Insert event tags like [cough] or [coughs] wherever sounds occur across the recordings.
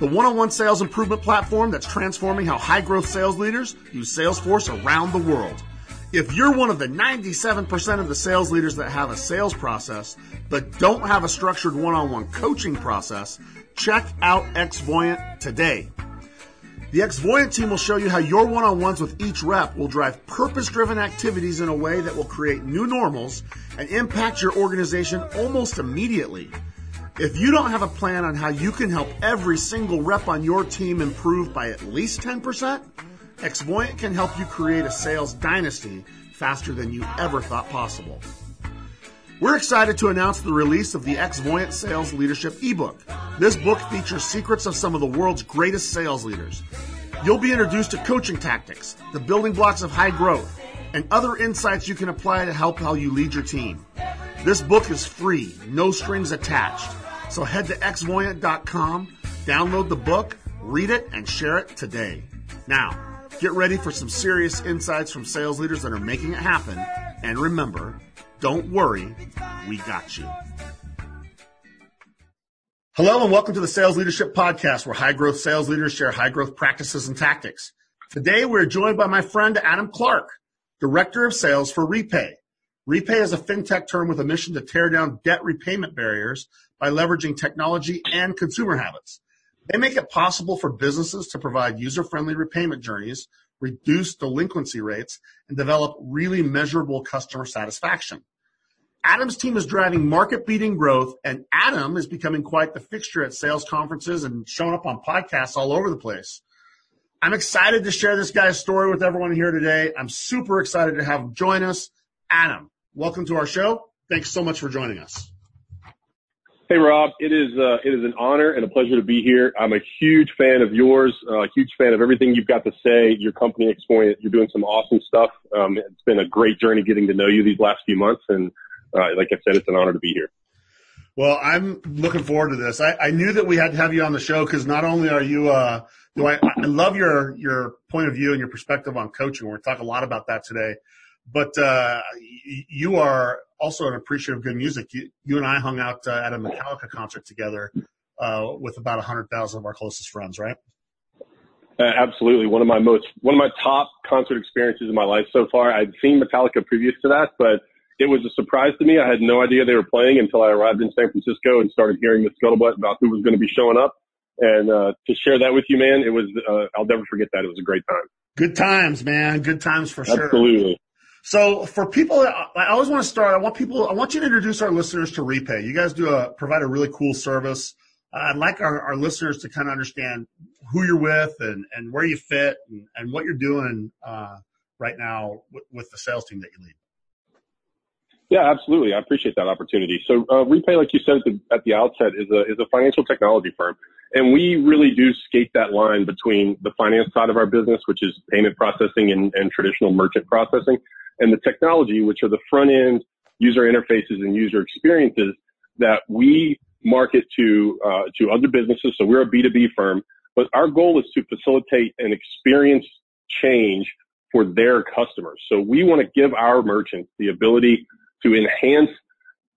the one-on-one sales improvement platform that's transforming how high-growth sales leaders use Salesforce around the world. If you're one of the 97% of the sales leaders that have a sales process but don't have a structured one-on-one coaching process, check out Xvoyant today. The Xvoyant team will show you how your one-on-ones with each rep will drive purpose-driven activities in a way that will create new normals and impact your organization almost immediately. If you don't have a plan on how you can help every single rep on your team improve by at least 10%, Xvoyant can help you create a sales dynasty faster than you ever thought possible. We're excited to announce the release of the Xvoyant Sales Leadership ebook. This book features secrets of some of the world's greatest sales leaders. You'll be introduced to coaching tactics, the building blocks of high growth, and other insights you can apply to help how you lead your team. This book is free, no strings attached. So head to xvoyant.com, download the book, read it, and share it today. Now, get ready for some serious insights from sales leaders that are making it happen. And remember, don't worry, we got you. Hello and welcome to the Sales Leadership Podcast, where high growth sales leaders share high growth practices and tactics. Today, we're joined by my friend Adam Clark, Director of Sales for Repay. Repay is a fintech term with a mission to tear down debt repayment barriers by leveraging technology and consumer habits. They make it possible for businesses to provide user-friendly repayment journeys, reduce delinquency rates, and develop really measurable customer satisfaction. Adam's team is driving market-beating growth, and Adam is becoming quite the fixture at sales conferences and showing up on podcasts all over the place. I'm excited to share this guy's story with everyone here today. I'm super excited to have him join us. Adam, welcome to our show. Thanks so much for joining us. Hey Rob, it is uh, it is an honor and a pleasure to be here. I'm a huge fan of yours, uh, a huge fan of everything you've got to say. Your company, Xvoyant, you're doing some awesome stuff. Um, it's been a great journey getting to know you these last few months, and uh, like I said, it's an honor to be here. Well, I'm looking forward to this. I, I knew that we had to have you on the show because not only are you, uh, do I, I love your your point of view and your perspective on coaching. We're going to talk a lot about that today, but uh, you are also an appreciative of good music. You, you and I hung out uh, at a Metallica concert together uh, with about a hundred thousand of our closest friends, right? Uh, absolutely, one of my most one of my top concert experiences in my life so far. I'd seen Metallica previous to that, but it was a surprise to me. I had no idea they were playing until I arrived in San Francisco and started hearing the scuttlebutt about who was going to be showing up. And uh, to share that with you, man, it was uh, I'll never forget that. It was a great time. Good times, man. Good times for sure. Absolutely. So for people, I always want to start. I want people. I want you to introduce our listeners to Repay. You guys do a provide a really cool service. I'd like our, our listeners to kind of understand who you're with and, and where you fit and, and what you're doing uh, right now with, with, the sales team that you lead. Yeah, absolutely. I appreciate that opportunity. So uh, Repay, like you said at the, at the outset, is a is a financial technology firm, and we really do skate that line between the finance side of our business, which is payment processing and, and traditional merchant processing, and the technology, which are the front end user interfaces and user experiences that we market to uh, to other businesses. So we're a B2B firm, but our goal is to facilitate an experience change for their customers. So we want to give our merchants the ability to enhance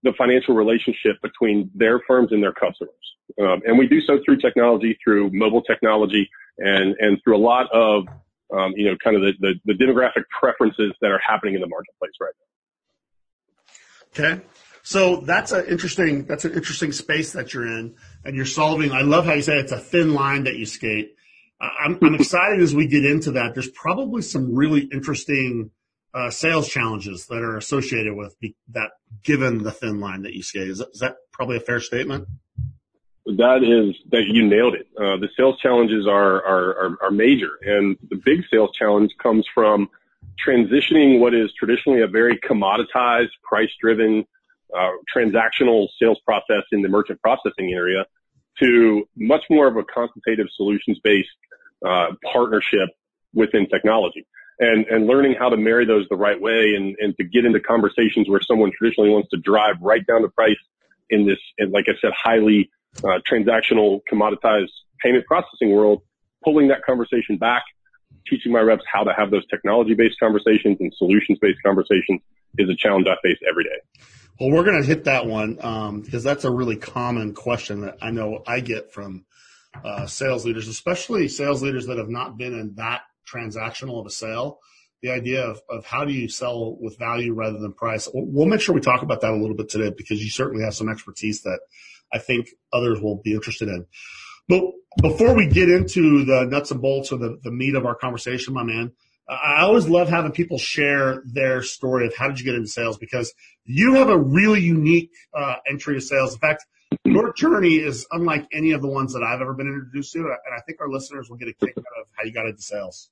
the financial relationship between their firms and their customers. Um, and we do so through technology, through mobile technology, and and through a lot of um, you know, kind of the, the, the demographic preferences that are happening in the marketplace right now. Okay. So that's an interesting, that's an interesting space that you're in and you're solving. I love how you say it's a thin line that you skate. I'm, I'm [laughs] excited as we get into that. There's probably some really interesting uh, sales challenges that are associated with that, given the thin line that you skate. Is that, is that probably a fair statement? That is that you nailed it. Uh, the sales challenges are, are, are are major, and the big sales challenge comes from transitioning what is traditionally a very commoditized, price-driven, uh, transactional sales process in the merchant processing area to much more of a consultative solutions based uh, partnership within technology and, and learning how to marry those the right way and, and to get into conversations where someone traditionally wants to drive right down the price in this, in, like I said, highly uh, transactional commoditized payment processing world, pulling that conversation back, teaching my reps how to have those technology based conversations and solutions based conversations is a challenge I face every day. Well, we're going to hit that one um, because that's a really common question that I know I get from uh, sales leaders, especially sales leaders that have not been in that transactional of a sale. The idea of, of how do you sell with value rather than price. We'll make sure we talk about that a little bit today because you certainly have some expertise that I think others will be interested in. But before we get into the nuts and bolts or the, the meat of our conversation, my man, I always love having people share their story of how did you get into sales because you have a really unique uh, entry to sales. In fact, your journey is unlike any of the ones that I've ever been introduced to, and I think our listeners will get a kick out of how you got into sales.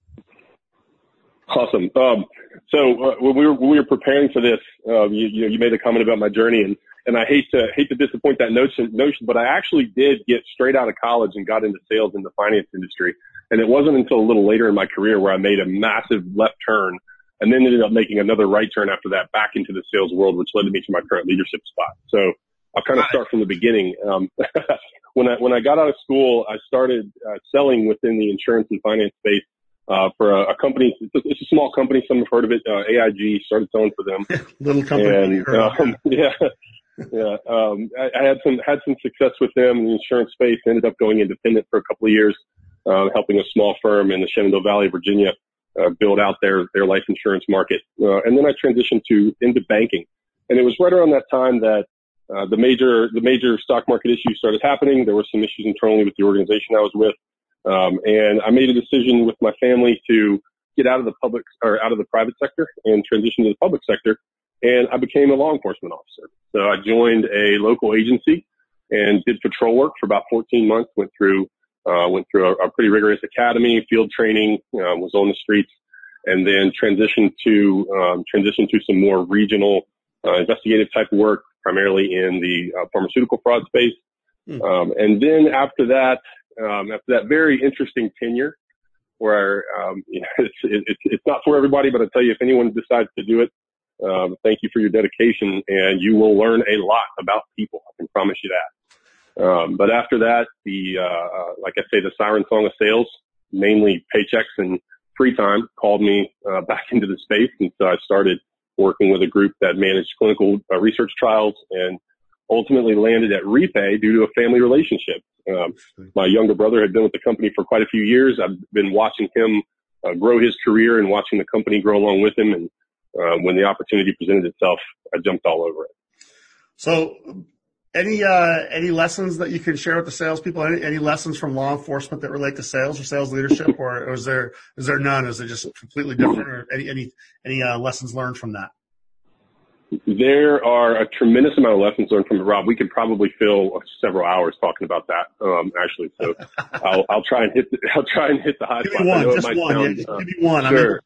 Awesome. Um, so uh, when we were when we were preparing for this, uh, you, you, you made a comment about my journey, and and I hate to hate to disappoint that notion notion, but I actually did get straight out of college and got into sales in the finance industry. And it wasn't until a little later in my career where I made a massive left turn and then ended up making another right turn after that back into the sales world, which led me to my current leadership spot. So I'll kind of start from the beginning. Um, [laughs] when I when I got out of school, I started uh, selling within the insurance and finance space uh, for a, a company. It's a, it's a, small company. Some have heard of it. Uh, AIG started selling for them. [laughs] Little company. And, um, [laughs] yeah, yeah. Um, I, I, had some had some success with them in the insurance space. Ended up going independent for a couple of years, uh, helping a small firm in the Shenandoah Valley, Virginia, uh, build out their their life insurance market. Uh, and then I transitioned to into banking. And it was right around that time that uh, the major the major stock market issues started happening. There were some issues internally with the organization I was with, um, and I made a decision with my family to get out of the public or out of the private sector and transition to the public sector and I became a law enforcement officer. So I joined a local agency and did patrol work for about 14 months. Went through uh, went through a, a, pretty rigorous academy, field training, uh, was on the streets, and then transitioned to um, transitioned to some more regional uh, investigative type work, primarily in the uh, pharmaceutical fraud space. Mm. Um, and then after that, um, after that very interesting tenure, where um, you [laughs] know, it's, it's it's not for everybody, but I tell you, if anyone decides to do it, um, thank you for your dedication, and you will learn a lot about people. I can promise you that. Um, but after that, the uh, uh, like I say, the siren song of sales, mainly paychecks and free time, called me uh, [laughs] back into the space, and so I started working with a group that managed clinical uh, research trials and ultimately landed at Repay due to a family relationship. Um, my younger brother had been with the company for quite a few years. I've been watching him uh, grow his career and watching the company grow along with him, and uh, when the opportunity presented itself, I jumped all over it. So, any uh, any lessons that you can share with the salespeople? Any, any lessons from law enforcement that relate to sales or sales leadership, or, or is there is there none? Is it just completely different, or any any any uh, lessons learned from that? There are a tremendous amount of lessons learned from it, Rob. We could probably fill several hours talking about that. Um, actually, so [laughs] I'll, I'll try and hit the, I'll try and hit the high Me one, just one. Sound, yeah, uh, give me one. Sure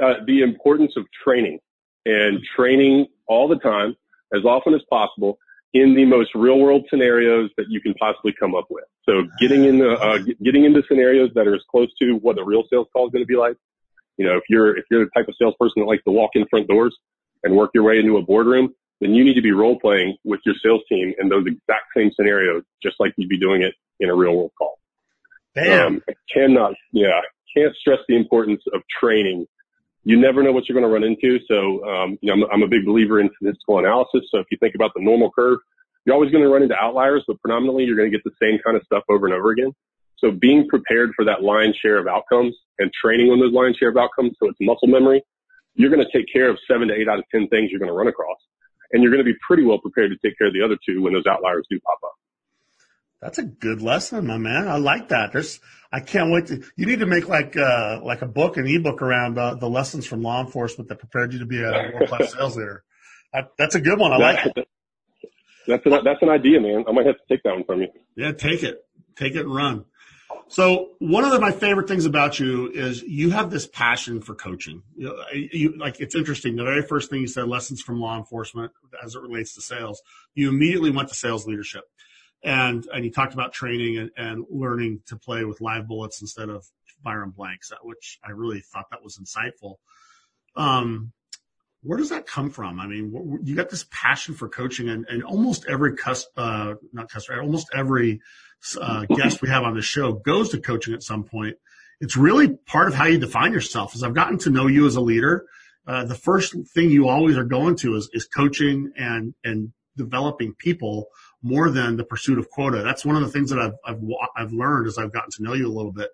uh, the importance of training and training all the time, as often as possible, in the most real world scenarios that you can possibly come up with. So getting in the, uh, getting into scenarios that are as close to what a real sales call is going to be like. You know, if you're, if you're the type of salesperson that likes to walk in front doors and work your way into a boardroom, then you need to be role playing with your sales team in those exact same scenarios, just like you'd be doing it in a real world call. Damn. Um, I cannot, yeah, can't stress the importance of training you never know what you're going to run into. So, um, you know, I'm, I'm, a big believer in statistical analysis. So if you think about the normal curve, you're always going to run into outliers, but predominantly you're going to get the same kind of stuff over and over again. So being prepared for that lion's share of outcomes and training on those lion's share of outcomes. So it's muscle memory. You're going to take care of seven to eight out of 10 things you're going to run across. And you're going to be pretty well prepared to take care of the other two when those outliers do pop up. That's a good lesson, my man. I like that. There's, I can't wait to. You need to make like uh like a book, an ebook around uh, the lessons from law enforcement that prepared you to be a world class sales leader. That, that's a good one. I like it. That's an, that's an idea, man. I might have to take that one from you. Yeah, take it, take it and run. So one of the, my favorite things about you is you have this passion for coaching. You, know, you, like it's interesting. The very first thing you said, lessons from law enforcement as it relates to sales. You immediately went to sales leadership. And and you talked about training and, and learning to play with live bullets instead of firing blanks, which I really thought that was insightful. Um, where does that come from? I mean, you got this passion for coaching, and, and almost every cus, uh, not customer, almost every uh, guest we have on the show goes to coaching at some point. It's really part of how you define yourself. As I've gotten to know you as a leader, uh, the first thing you always are going to is, is coaching and and developing people more than the pursuit of quota. That's one of the things that I've I've I've learned as I've gotten to know you a little bit.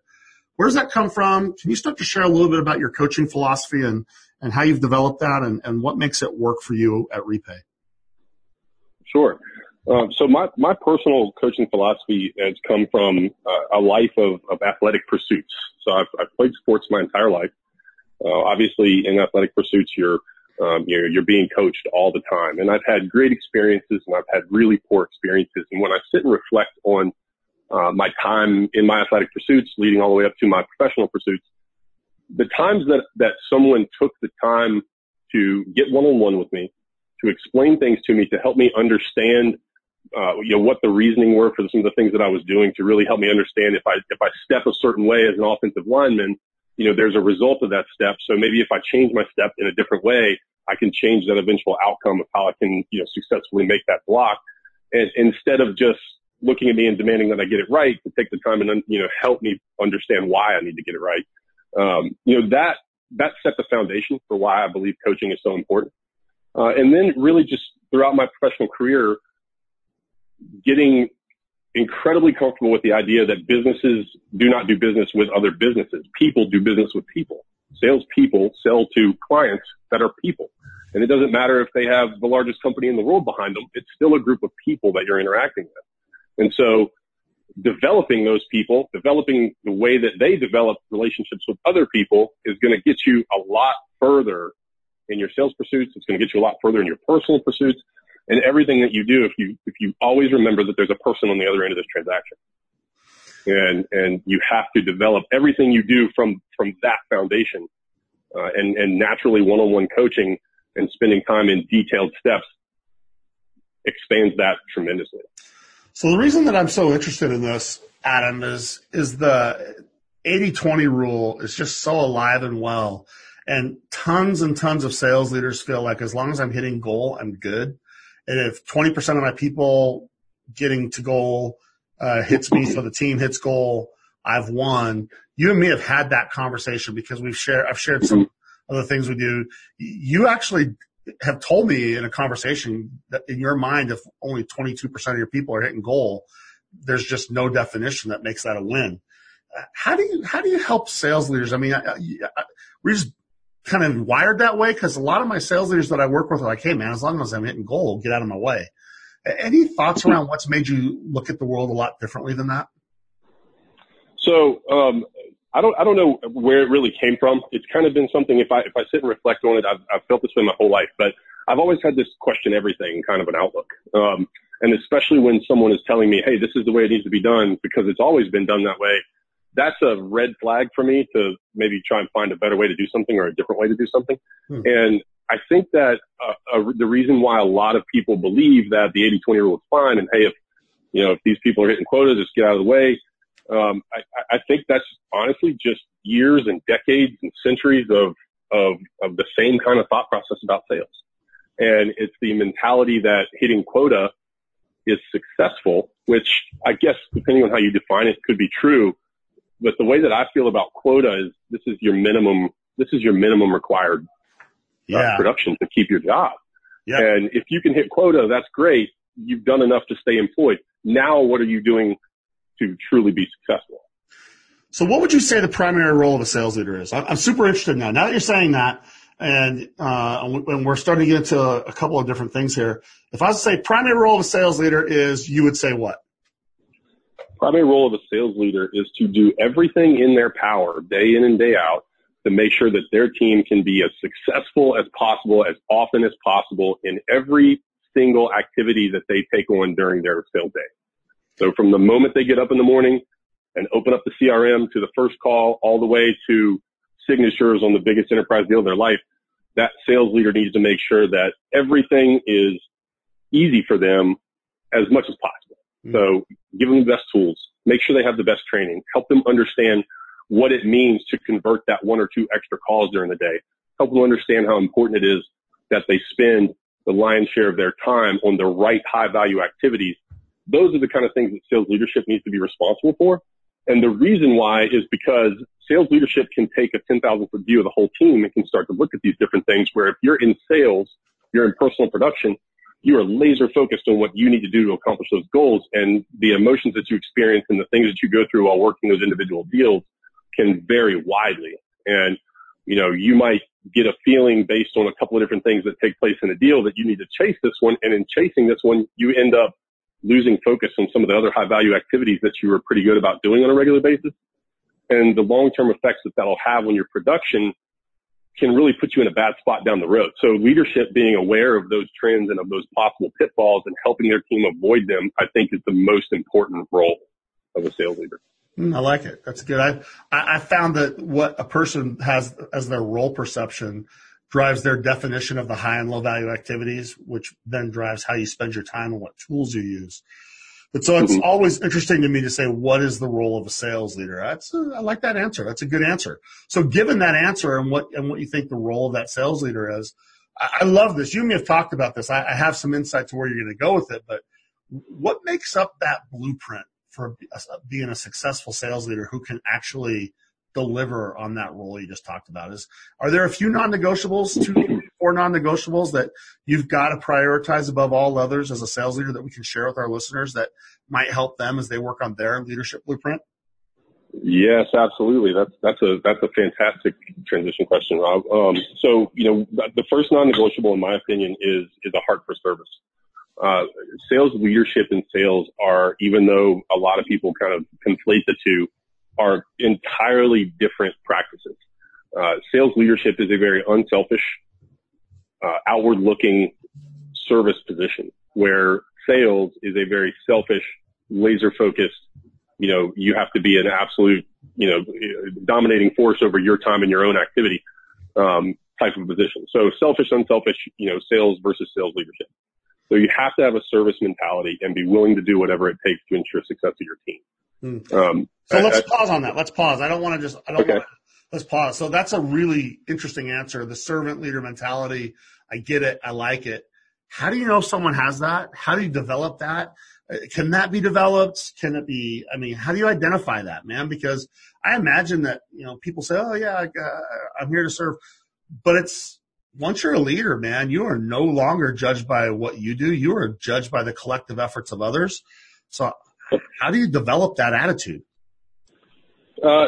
Where does that come from? Can you start to share a little bit about your coaching philosophy and and how you've developed that and, and what makes it work for you at Repay? Sure. Um, so my, my personal coaching philosophy has come from uh, a life of, of athletic pursuits. So I've, I've played sports my entire life. Uh, obviously in athletic pursuits, you're, um, you're, you're being coached all the time. And I've had great experiences and I've had really poor experiences. And when I sit and reflect on, uh, my time in my athletic pursuits leading all the way up to my professional pursuits, the times that, that someone took the time to get one on one with me, to explain things to me, to help me understand, uh, you know, what the reasoning were for some of the things that I was doing to really help me understand if I, if I step a certain way as an offensive lineman, you know, there's a result of that step. So maybe if I change my step in a different way, I can change that eventual outcome of how I can, you know, successfully make that block. And instead of just looking at me and demanding that I get it right, to take the time and, you know, help me understand why I need to get it right um, you know, that, that set the foundation for why I believe coaching is so important. Uh, and then really just throughout my professional career, getting incredibly comfortable with the idea that businesses do not do business with other businesses. People do business with people. Salespeople sell to clients that are people. And it doesn't matter if they have the largest company in the world behind them. It's still a group of people that you're interacting with. And so developing those people, developing the way that they develop relationships with other people is going to get you a lot further in your sales pursuits. It's going to get you a lot further in your personal pursuits and everything that you do. If you, if you always remember that there's a person on the other end of this transaction and, and you have to develop everything you do from, from that foundation. Uh, and, and naturally one-on-one coaching and spending time in detailed steps expands that tremendously. So the reason that I'm so interested in this, Adam, is is the 80-20 rule is just so alive and well. And tons and tons of sales leaders feel like as long as I'm hitting goal, I'm good. And if 20% of my people getting to goal uh, hits me, so the team hits goal, I've won. You and me have had that conversation because we've shared. I've shared some other things with you. You actually have told me in a conversation that in your mind, if only 22% of your people are hitting goal, there's just no definition that makes that a win. How do you, how do you help sales leaders? I mean, I, I, we're just kind of wired that way because a lot of my sales leaders that I work with are like, Hey man, as long as I'm hitting goal, get out of my way. Any thoughts around what's made you look at the world a lot differently than that? So, um, I don't, I don't know where it really came from. It's kind of been something, if I, if I sit and reflect on it, I've, I've felt this way my whole life, but I've always had this question everything kind of an outlook. Um, and especially when someone is telling me, Hey, this is the way it needs to be done because it's always been done that way. That's a red flag for me to maybe try and find a better way to do something or a different way to do something. Hmm. And I think that uh, uh, the reason why a lot of people believe that the 80-20 rule is fine and hey, if, you know, if these people are hitting quotas, just get out of the way um, I, I think that's honestly just years and decades and centuries of, of, of the same kind of thought process about sales. And it's the mentality that hitting quota is successful, which I guess depending on how you define it could be true. But the way that I feel about quota is this is your minimum, this is your minimum required uh, yeah. production to keep your job. Yeah. And if you can hit quota, that's great. You've done enough to stay employed. Now what are you doing to truly be successful. So what would you say the primary role of a sales leader is? I'm super interested now. Now that you're saying that, and, uh, and we're starting to get into a couple of different things here. If I was to say primary role of a sales leader is, you would say what? Primary role of a sales leader is to do everything in their power, day in and day out, to make sure that their team can be as successful as possible, as often as possible in every single activity that they take on during their sales day. So from the moment they get up in the morning and open up the CRM to the first call all the way to signatures on the biggest enterprise deal of their life, that sales leader needs to make sure that everything is easy for them as much as possible. So hmm. give them the best tools, make sure they have the best training, help them understand what it means to convert that one or two extra calls during the day, help them understand how important it is that they spend the lion's share of their time on the right high value activities. Those are the kind of things that sales leadership needs to be responsible for. And the reason why is because sales leadership can take a 10,000 foot view of the whole team and can start to look at these different things where if you're in sales, you're in personal production, you are laser focused on what you need to do to accomplish those goals and the emotions that you experience and the things that you go through while working those individual deals can vary widely. And, you know, you might get a feeling based on a couple of different things that take place in a deal that you need to chase this one. And in chasing this one, you end up losing focus on some of the other high value activities that you were pretty good about doing on a regular basis. And the long term effects that that'll have on your production can really put you in a bad spot down the road. So leadership being aware of those trends and of those possible pitfalls and helping their team avoid them, I think is the most important role of a sales leader. Mm, I like it. That's good. I, I found that what a person has as their role perception drives their definition of the high and low value activities, which then drives how you spend your time and what tools you use. But so it's mm-hmm. always interesting to me to say, what is the role of a sales leader? That's, a, I like that answer. That's a good answer. So given that answer and what, and what you think the role of that sales leader is, I, I love this. You and me have talked about this. I, I have some insight to where you're going to go with it, but what makes up that blueprint for being a successful sales leader who can actually deliver on that role you just talked about? Is are there a few non-negotiables, two or non-negotiables that you've got to prioritize above all others as a sales leader that we can share with our listeners that might help them as they work on their leadership blueprint? Yes, absolutely. That's that's a that's a fantastic transition question, Rob. Um, so you know, the first non-negotiable, in my opinion, is is a heart for service. Uh, sales leadership and sales are, even though a lot of people kind of conflate the two, are entirely different practices. Uh, sales leadership is a very unselfish, uh, outward looking service position where sales is a very selfish, laser focused, you know, you have to be an absolute, you know, dominating force over your time and your own activity, um, type of position. So selfish, unselfish, you know, sales versus sales leadership. So you have to have a service mentality and be willing to do whatever it takes to ensure success of your team. Hmm. Um, so let's I, pause on that. Let's pause. I don't want to just, I don't okay. want to, let's pause. So that's a really interesting answer. The servant leader mentality. I get it. I like it. How do you know someone has that? How do you develop that? Uh, can that be developed? Can it be, I mean, how do you identify that, man? Because I imagine that, you know, people say, oh yeah, uh, I'm here to serve, but it's, once you're a leader, man, you are no longer judged by what you do. You are judged by the collective efforts of others. So how do you develop that attitude? Uh,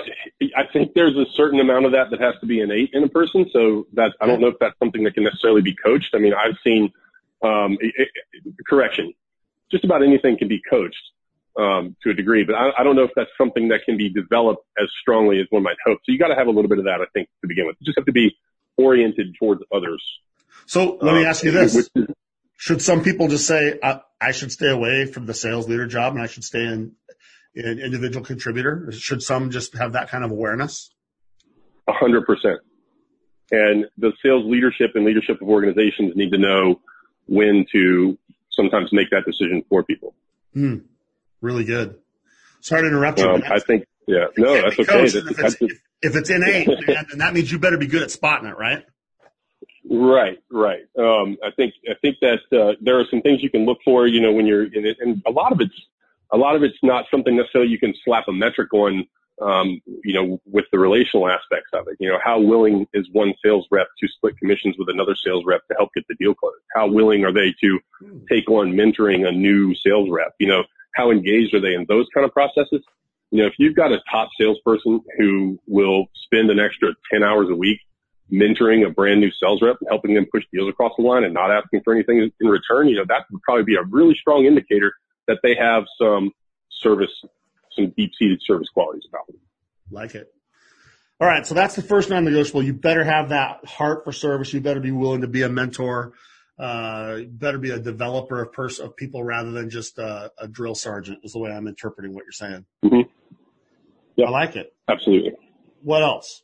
I think there's a certain amount of that that has to be innate in a person. So that I don't know if that's something that can necessarily be coached. I mean, I've seen, um, it, it, correction, just about anything can be coached, um, to a degree, but I, I, don't know if that's something that can be developed as strongly as one might hope. So you got to have a little bit of that, I think, to begin with. You just have to be oriented towards others. So let me uh, ask you this. should some people just say, I, I, should stay away from the sales leader job and I should stay in, in individual contributor? Should some just have that kind of awareness? A hundred percent. And the sales leadership and leadership of organizations need to know when to sometimes make that decision for people. Hmm. Really good. Sorry to interrupt you. Um, I think, yeah, no, that's okay. That's, if, it's, if, if it's innate, man, then that means you better be good at spotting it, right? Right, right. Um, I think I think that uh, there are some things you can look for. You know, when you're in it, and a lot of it's a lot of it's not something necessarily you can slap a metric on. Um, you know, with the relational aspects of it. You know, how willing is one sales rep to split commissions with another sales rep to help get the deal closed? How willing are they to take on mentoring a new sales rep? You know, how engaged are they in those kind of processes? You know, if you've got a top salesperson who will spend an extra 10 hours a week mentoring a brand new sales rep and helping them push deals across the line and not asking for anything in return, you know, that would probably be a really strong indicator that they have some service, some deep seated service qualities about them. Like it. All right. So that's the first non-negotiable. You better have that heart for service. You better be willing to be a mentor. Uh, better be a developer of person of people rather than just a, a drill sergeant is the way I'm interpreting what you're saying. Mm-hmm. Yep. I like it. Absolutely. What else?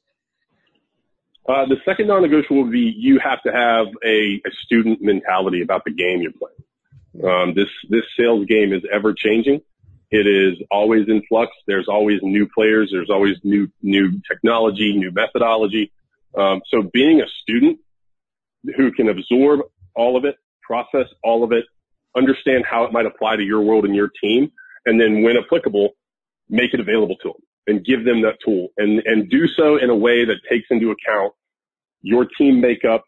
Uh, the second non-negotiable would be you have to have a, a, student mentality about the game you're playing. Um, this this sales game is ever changing. It is always in flux. There's always new players. There's always new new technology, new methodology. Um, so being a student who can absorb all of it, process all of it, understand how it might apply to your world and your team, and then when applicable, make it available to them and give them that tool and, and do so in a way that takes into account your team makeup,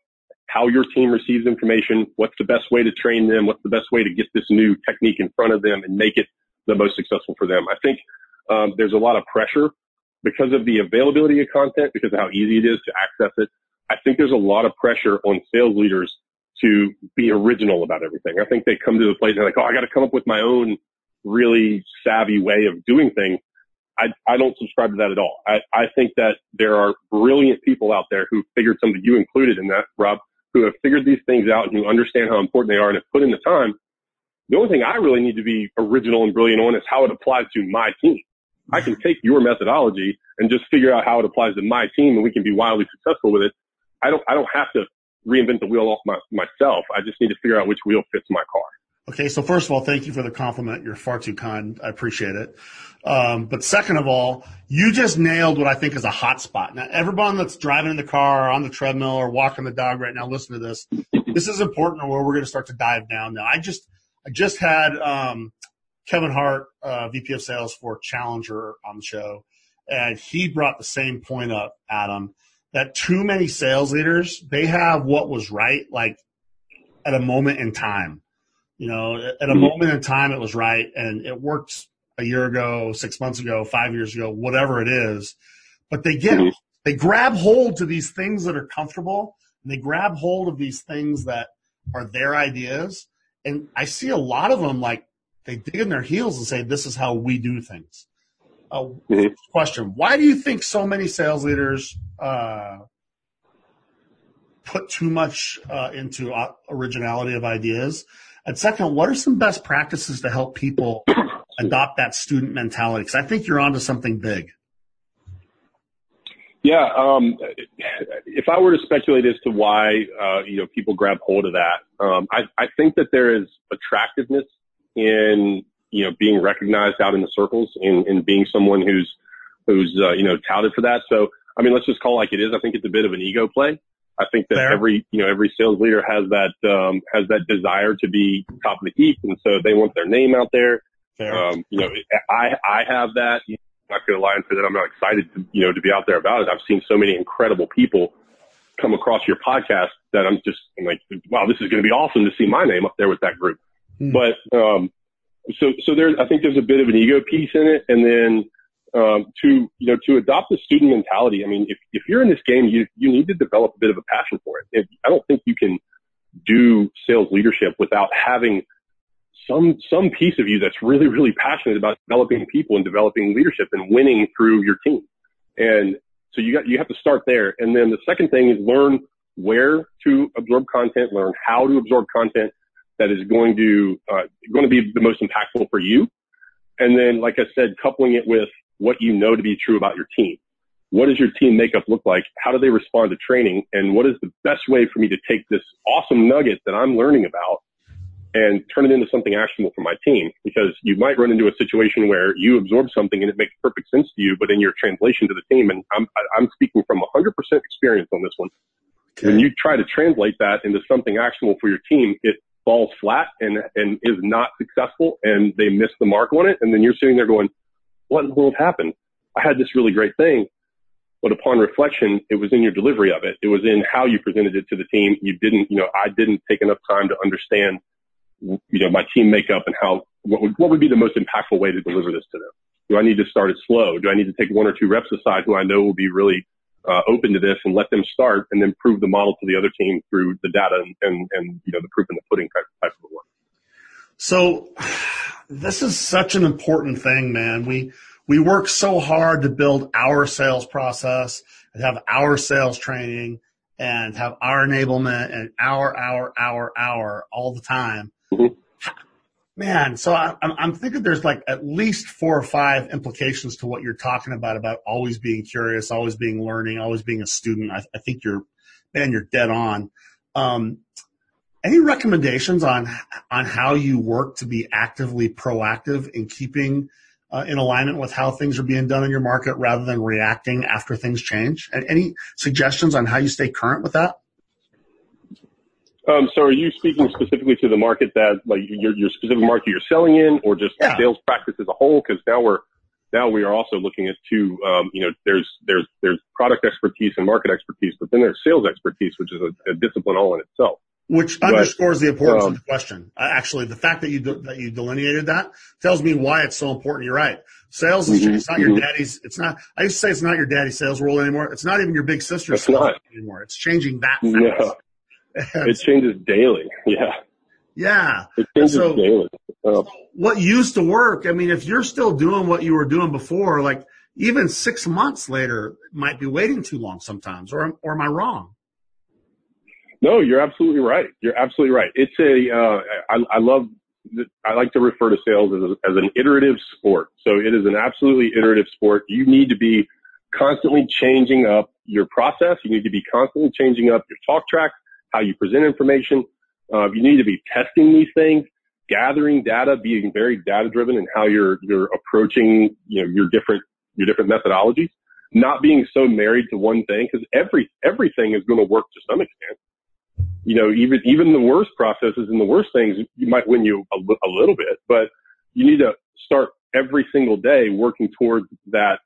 how your team receives information, what's the best way to train them, what's the best way to get this new technique in front of them and make it the most successful for them. I think um, there's a lot of pressure because of the availability of content, because of how easy it is to access it. I think there's a lot of pressure on sales leaders to be original about everything. I think they come to the place and they're like, oh, I got to come up with my own really savvy way of doing things. I, I don't subscribe to that at all. I, I think that there are brilliant people out there who figured something, you included in that, Rob, who have figured these things out and who understand how important they are and have put in the time. The only thing I really need to be original and brilliant on is how it applies to my team. I can take your methodology and just figure out how it applies to my team and we can be wildly successful with it. I don't, I don't have to reinvent the wheel off my, myself. I just need to figure out which wheel fits my car. Okay, so first of all, thank you for the compliment. You're far too kind. I appreciate it. Um, but second of all, you just nailed what I think is a hot spot. Now, everyone that's driving in the car on the treadmill or walking the dog right now, listen to this. This is important where we're going to start to dive down now. I just, I just had, um, Kevin Hart, uh, VP of sales for Challenger on the show, and he brought the same point up, Adam, that too many sales leaders, they have what was right, like at a moment in time you know, at a moment in time, it was right and it worked a year ago, six months ago, five years ago, whatever it is. But they get, mm-hmm. they grab hold to these things that are comfortable and they grab hold of these things that are their ideas. And I see a lot of them like they dig in their heels and say, this is how we do things. Uh, mm-hmm. Question: Why do you think so many sales leaders uh, put too much uh, into uh, originality of ideas? And second, what are some best practices to help people adopt that student mentality? Because I think you're onto something big. Yeah, um, if I were to speculate as to why uh, you know people grab hold of that, um, I, I think that there is attractiveness in you know being recognized out in the circles and, being someone who's who's uh, you know touted for that. So I mean, let's just call it like it is. I think it's a bit of an ego play. I think that Fair. every, you know, every sales leader has that, um, has that desire to be top of the heap. And so they want their name out there. Um, you know, I, I have that. I'm not going to lie and say that I'm not excited to, you know, to be out there about it. I've seen so many incredible people come across your podcast that I'm just I'm like, wow, this is going to be awesome to see my name up there with that group. Hmm. But, um, so, so there, I think there's a bit of an ego piece in it. And then, um, to you know to adopt the student mentality. I mean, if if you're in this game, you you need to develop a bit of a passion for it. I don't think you can do sales leadership without having some some piece of you that's really really passionate about developing people and developing leadership and winning through your team. And so you got you have to start there. And then the second thing is learn where to absorb content, learn how to absorb content that is going to uh, going to be the most impactful for you. And then, like I said, coupling it with what you know to be true about your team. What does your team makeup look like? How do they respond to training? And what is the best way for me to take this awesome nugget that I'm learning about and turn it into something actionable for my team? Because you might run into a situation where you absorb something and it makes perfect sense to you, but in your translation to the team, and I'm, I'm speaking from 100% experience on this one. Okay. When you try to translate that into something actionable for your team, it falls flat and, and is not successful and they miss the mark on it. And then you're sitting there going, what in the world happened? I had this really great thing. But upon reflection, it was in your delivery of it. It was in how you presented it to the team. You didn't, you know, I didn't take enough time to understand, you know, my team makeup and how, what would, what would be the most impactful way to deliver this to them? Do I need to start it slow? Do I need to take one or two reps aside who I know will be really uh, open to this and let them start and then prove the model to the other team through the data and, and, and you know, the proof in the pudding type, type of work. So this is such an important thing, man. We we work so hard to build our sales process and have our sales training and have our enablement and our our our our all the time. Mm-hmm. Man, so I, I'm thinking there's like at least four or five implications to what you're talking about about always being curious, always being learning, always being a student. I, I think you're, man, you're dead on. Um, Any recommendations on on how you work to be actively proactive in keeping uh, in alignment with how things are being done in your market rather than reacting after things change? And any suggestions on how you stay current with that? Um, so are you speaking specifically to the market that, like, your, your specific market you're selling in or just yeah. sales practice as a whole? Cause now we're, now we are also looking at two, um, you know, there's, there's, there's product expertise and market expertise, but then there's sales expertise, which is a, a discipline all in itself. Which underscores the importance um, of the question. Uh, actually, the fact that you de- that you delineated that tells me why it's so important. You're right. Sales is mm-hmm, it's not mm-hmm. your daddy's. It's not. I used to say it's not your daddy's sales world anymore. It's not even your big sister's sales not. anymore. It's changing that fast. No. it [laughs] changes daily. Yeah. Yeah. It changes so, daily. Oh. What used to work? I mean, if you're still doing what you were doing before, like even six months later might be waiting too long sometimes. Or or am I wrong? No, you're absolutely right. You're absolutely right. It's a, uh, I, I love, I like to refer to sales as, a, as an iterative sport. So it is an absolutely iterative sport. You need to be constantly changing up your process. You need to be constantly changing up your talk track, how you present information. Uh, you need to be testing these things, gathering data, being very data driven in how you're, you're approaching, you know, your different, your different methodologies, not being so married to one thing because every, everything is going to work to some extent you know, even, even the worst processes and the worst things, you might win you a, a little bit, but you need to start every single day working towards that,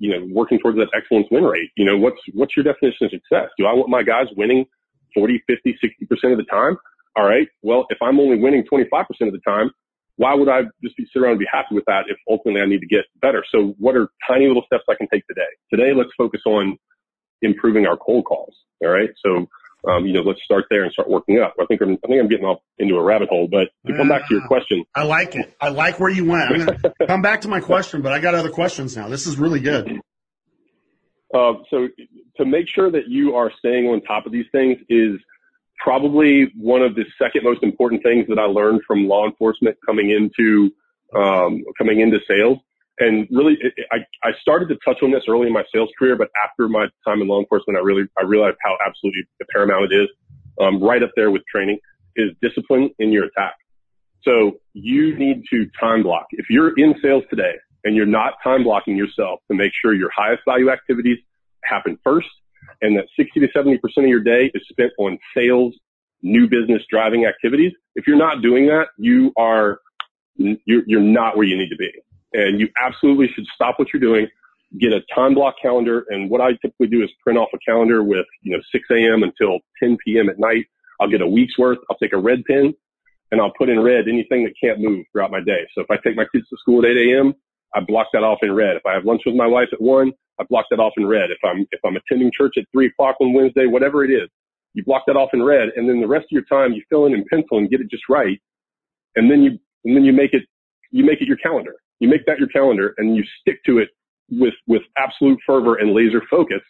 you know, working towards that excellence win rate. You know, what's, what's your definition of success? Do I want my guys winning 40, 50, 60% of the time? All right. Well, if I'm only winning 25% of the time, why would I just be sit around and be happy with that if ultimately I need to get better? So what are tiny little steps I can take today? Today, let's focus on improving our cold calls. All right. So um, you know, let's start there and start working up. I think I'm, I think I'm getting off into a rabbit hole, but to come back to your question. I like it. I like where you went. I'm going [laughs] to come back to my question, but I got other questions now. This is really good. Uh, so to make sure that you are staying on top of these things is probably one of the second most important things that I learned from law enforcement coming into, um, coming into sales and really, it, I, I started to touch on this early in my sales career, but after my time in law enforcement, I really, I realized how absolutely paramount it is. Um, right up there with training is discipline in your attack. So you need to time block. If you're in sales today and you're not time blocking yourself to make sure your highest value activities happen first and that 60 to 70% of your day is spent on sales, new business driving activities. If you're not doing that, you are, you're, you're not where you need to be and you absolutely should stop what you're doing, get a time block calendar. And what I typically do is print off a calendar with, you know, 6 a.m. until 10 p.m. at night. I'll get a week's worth. I'll take a red pen and I'll put in red anything that can't move throughout my day. So if I take my kids to school at 8 a.m., I block that off in red. If I have lunch with my wife at one, I block that off in red. If I'm, if I'm attending church at three o'clock on Wednesday, whatever it is, you block that off in red. And then the rest of your time you fill in in pencil and get it just right. And then you, and then you make it, you make it your calendar. You make that your calendar and you stick to it with, with absolute fervor and laser focus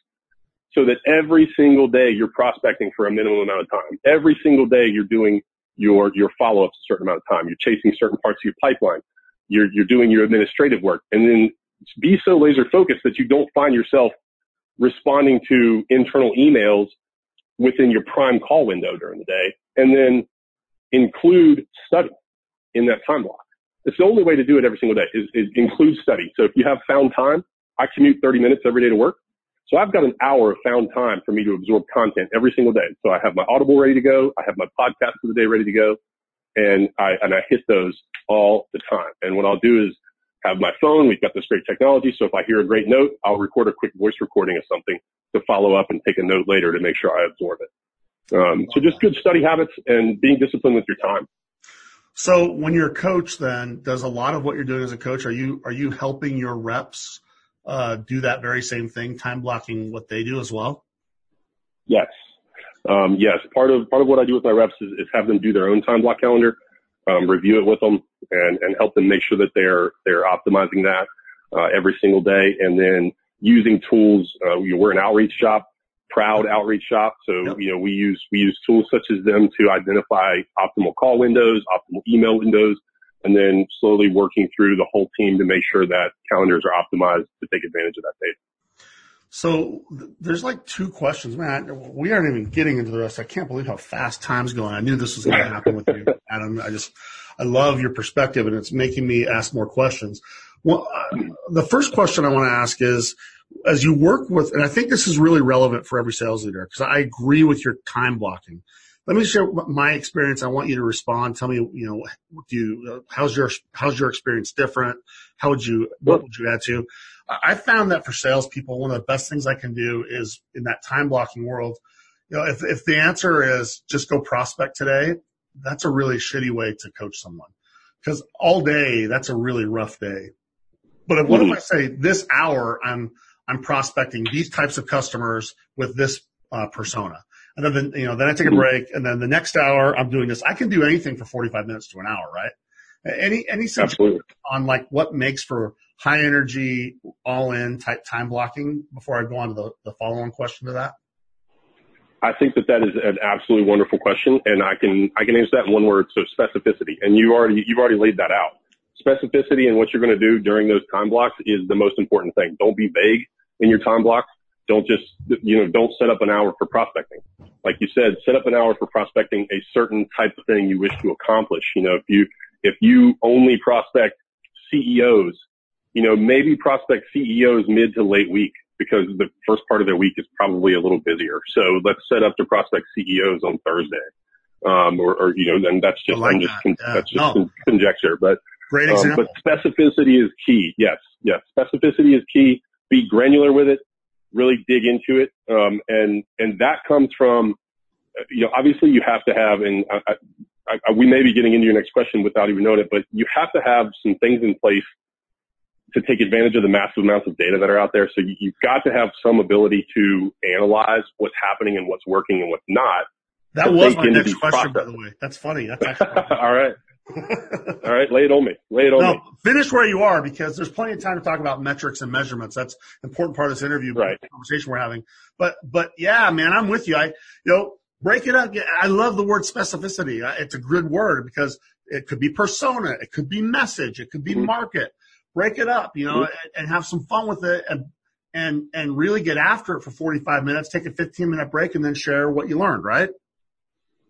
so that every single day you're prospecting for a minimum amount of time. Every single day you're doing your, your follow-ups a certain amount of time. You're chasing certain parts of your pipeline. You're, you're doing your administrative work and then be so laser focused that you don't find yourself responding to internal emails within your prime call window during the day and then include study in that time block. It's the only way to do it every single day is, is include study. So if you have found time, I commute 30 minutes every day to work. So I've got an hour of found time for me to absorb content every single day. So I have my audible ready to go. I have my podcast for the day ready to go. And I, and I hit those all the time. And what I'll do is have my phone. We've got this great technology. So if I hear a great note, I'll record a quick voice recording of something to follow up and take a note later to make sure I absorb it. Um, so just good study habits and being disciplined with your time. So when you're a coach, then does a lot of what you're doing as a coach, are you, are you helping your reps, uh, do that very same thing, time blocking what they do as well? Yes. Um, yes. Part of, part of what I do with my reps is, is have them do their own time block calendar, um, review it with them and, and help them make sure that they're, they're optimizing that, uh, every single day. And then using tools, uh, we're an outreach shop proud outreach shop. So, yep. you know, we use, we use tools such as them to identify optimal call windows, optimal email windows, and then slowly working through the whole team to make sure that calendars are optimized to take advantage of that data. So there's like two questions, man. We aren't even getting into the rest. I can't believe how fast time's going. I knew this was going [laughs] to happen with you, Adam. I just, I love your perspective and it's making me ask more questions. Well, uh, the first question I want to ask is, as you work with, and I think this is really relevant for every sales leader because I agree with your time blocking. Let me share my experience. I want you to respond. Tell me, you know, do you, how's your, how's your experience different? How would you, what would you add to? I found that for salespeople, one of the best things I can do is in that time blocking world, you know, if, if the answer is just go prospect today, that's a really shitty way to coach someone because all day, that's a really rough day. But if, what if. I say this hour, I'm, I'm prospecting these types of customers with this uh, persona. And then, you know, then I take a break and then the next hour I'm doing this. I can do anything for 45 minutes to an hour, right? Any, any Absolutely. on like what makes for high energy, all in type time blocking before I go on to the, the follow on question to that? I think that that is an absolutely wonderful question, and I can I can answer that in one word. So specificity, and you already you've already laid that out. Specificity and what you're going to do during those time blocks is the most important thing. Don't be vague in your time blocks. Don't just you know don't set up an hour for prospecting. Like you said, set up an hour for prospecting a certain type of thing you wish to accomplish. You know, if you if you only prospect CEOs you know, maybe prospect CEOs mid to late week because the first part of their week is probably a little busier. So let's set up to prospect CEOs on Thursday. Um, or, or, you know, then that's just, like I'm just, that. yeah. that's just no. conjecture, but, great um, example. Um, but specificity is key. Yes. Yes. Specificity is key. Be granular with it. Really dig into it. Um, and, and that comes from, you know, obviously you have to have, and I, I, I, we may be getting into your next question without even knowing it, but you have to have some things in place to take advantage of the massive amounts of data that are out there. So you, have got to have some ability to analyze what's happening and what's working and what's not. That was my next question, processes. by the way. That's funny. That's [laughs] actually all right. All right, lay it on me. Lay it on no, me. Finish where you are because there's plenty of time to talk about metrics and measurements. That's an important part of this interview, right. conversation we're having. But, but yeah, man, I'm with you. I, you know, break it up. I love the word specificity. It's a good word because it could be persona, it could be message, it could be mm-hmm. market break it up, you know, and, and have some fun with it and, and, and really get after it for 45 minutes, take a 15 minute break and then share what you learned, right?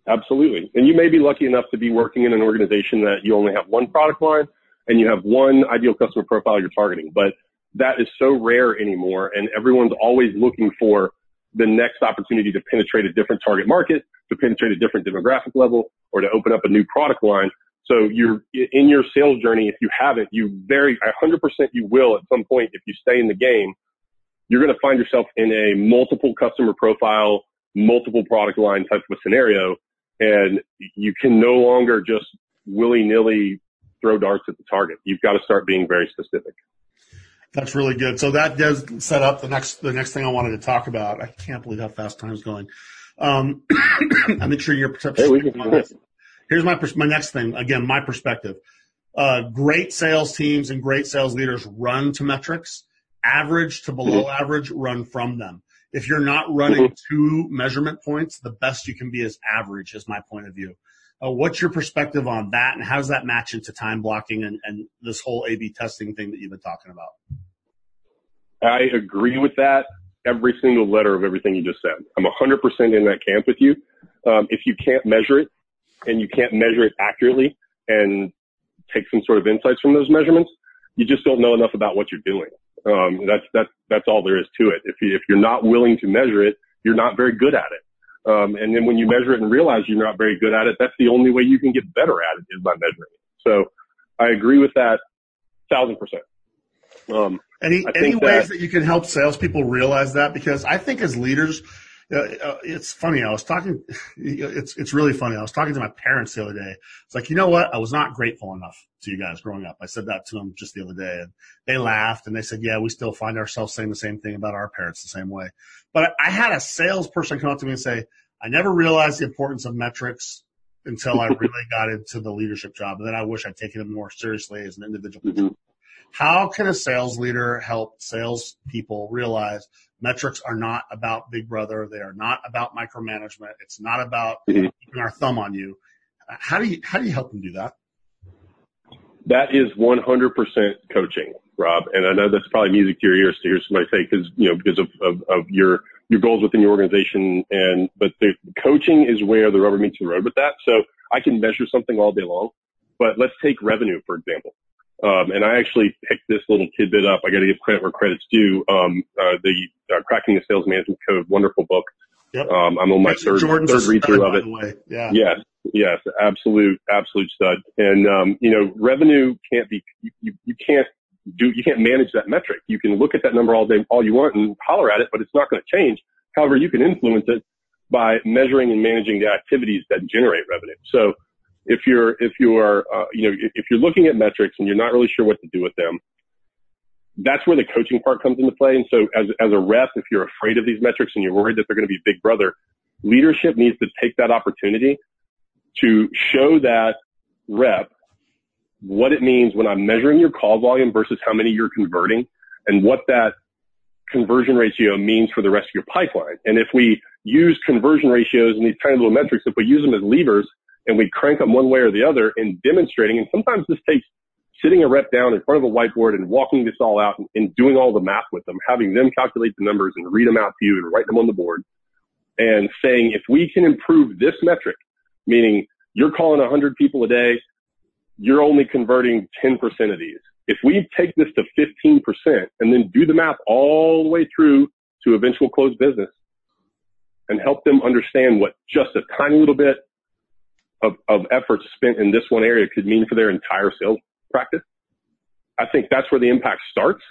Absolutely. And you may be lucky enough to be working in an organization that you only have one product line and you have one ideal customer profile you're targeting, but that is so rare anymore. And everyone's always looking for the next opportunity to penetrate a different target market, to penetrate a different demographic level, or to open up a new product line. So you're in your sales journey. If you haven't, you very 100% you will at some point if you stay in the game. You're going to find yourself in a multiple customer profile, multiple product line type of a scenario, and you can no longer just willy nilly throw darts at the target. You've got to start being very specific. That's really good. So that does set up the next the next thing I wanted to talk about. I can't believe how fast time's going. Um, [coughs] I'm sure your perception. Hey, here's my my next thing. Again, my perspective. Uh, great sales teams and great sales leaders run to metrics. Average to below mm-hmm. average run from them. If you're not running two measurement points, the best you can be is average, is my point of view. Uh, what's your perspective on that, and how does that match into time blocking and, and this whole A/B testing thing that you've been talking about? I agree with that. Every single letter of everything you just said. I'm 100% in that camp with you. Um, if you can't measure it, and you can't measure it accurately and take some sort of insights from those measurements, you just don't know enough about what you're doing. Um, that's that's that's all there is to it. If you, if you're not willing to measure it, you're not very good at it. Um, and then when you measure it and realize you're not very good at it, that's the only way you can get better at it is by measuring it. So I agree with that, thousand percent. Um, any any ways that, that you can help salespeople realize that? Because I think as leaders, it's funny. I was talking, [laughs] it's, it's really funny. I was talking to my parents the other day. It's like, you know what? I was not grateful enough to you guys growing up. I said that to them just the other day and they laughed and they said, yeah, we still find ourselves saying the same thing about our parents the same way. But I had a salesperson come up to me and say, I never realized the importance of metrics until I [laughs] really got into the leadership job. And then I wish I'd taken it more seriously as an individual. Mm-hmm. How can a sales leader help sales people realize metrics are not about Big Brother? They are not about micromanagement. It's not about mm-hmm. keeping our thumb on you. How do you how do you help them do that? That is 100% coaching, Rob. And I know that's probably music to your ears to hear somebody say, because, you know, because of, of, of your, your goals within your organization. And, but the coaching is where the rubber meets the road with that. So I can measure something all day long, but let's take revenue, for example. Um, and I actually picked this little tidbit up. I got to give credit where credit's due. Um, uh, the uh, Cracking the Sales Management Code, wonderful book. Yep. Um, I'm on my third, Jordan's third read through of it. Yeah. Yes. Yes. Absolute, absolute stud. And, um, you know, revenue can't be, you, you, you can't do, you can't manage that metric. You can look at that number all day, all you want and holler at it, but it's not going to change. However, you can influence it by measuring and managing the activities that generate revenue. So if you're, if you are, uh, you know, if you're looking at metrics and you're not really sure what to do with them, that's where the coaching part comes into play. And so as, as a rep, if you're afraid of these metrics and you're worried that they're going to be big brother, leadership needs to take that opportunity to show that rep what it means when I'm measuring your call volume versus how many you're converting and what that conversion ratio means for the rest of your pipeline. And if we use conversion ratios and these tiny little metrics, if we use them as levers and we crank them one way or the other in demonstrating, and sometimes this takes sitting a rep down in front of a whiteboard and walking this all out and, and doing all the math with them, having them calculate the numbers and read them out to you and write them on the board and saying, if we can improve this metric, meaning you're calling 100 people a day, you're only converting 10% of these. If we take this to 15% and then do the math all the way through to eventual closed business and help them understand what just a tiny little bit of, of effort spent in this one area could mean for their entire sales practice. I think that's where the impact starts.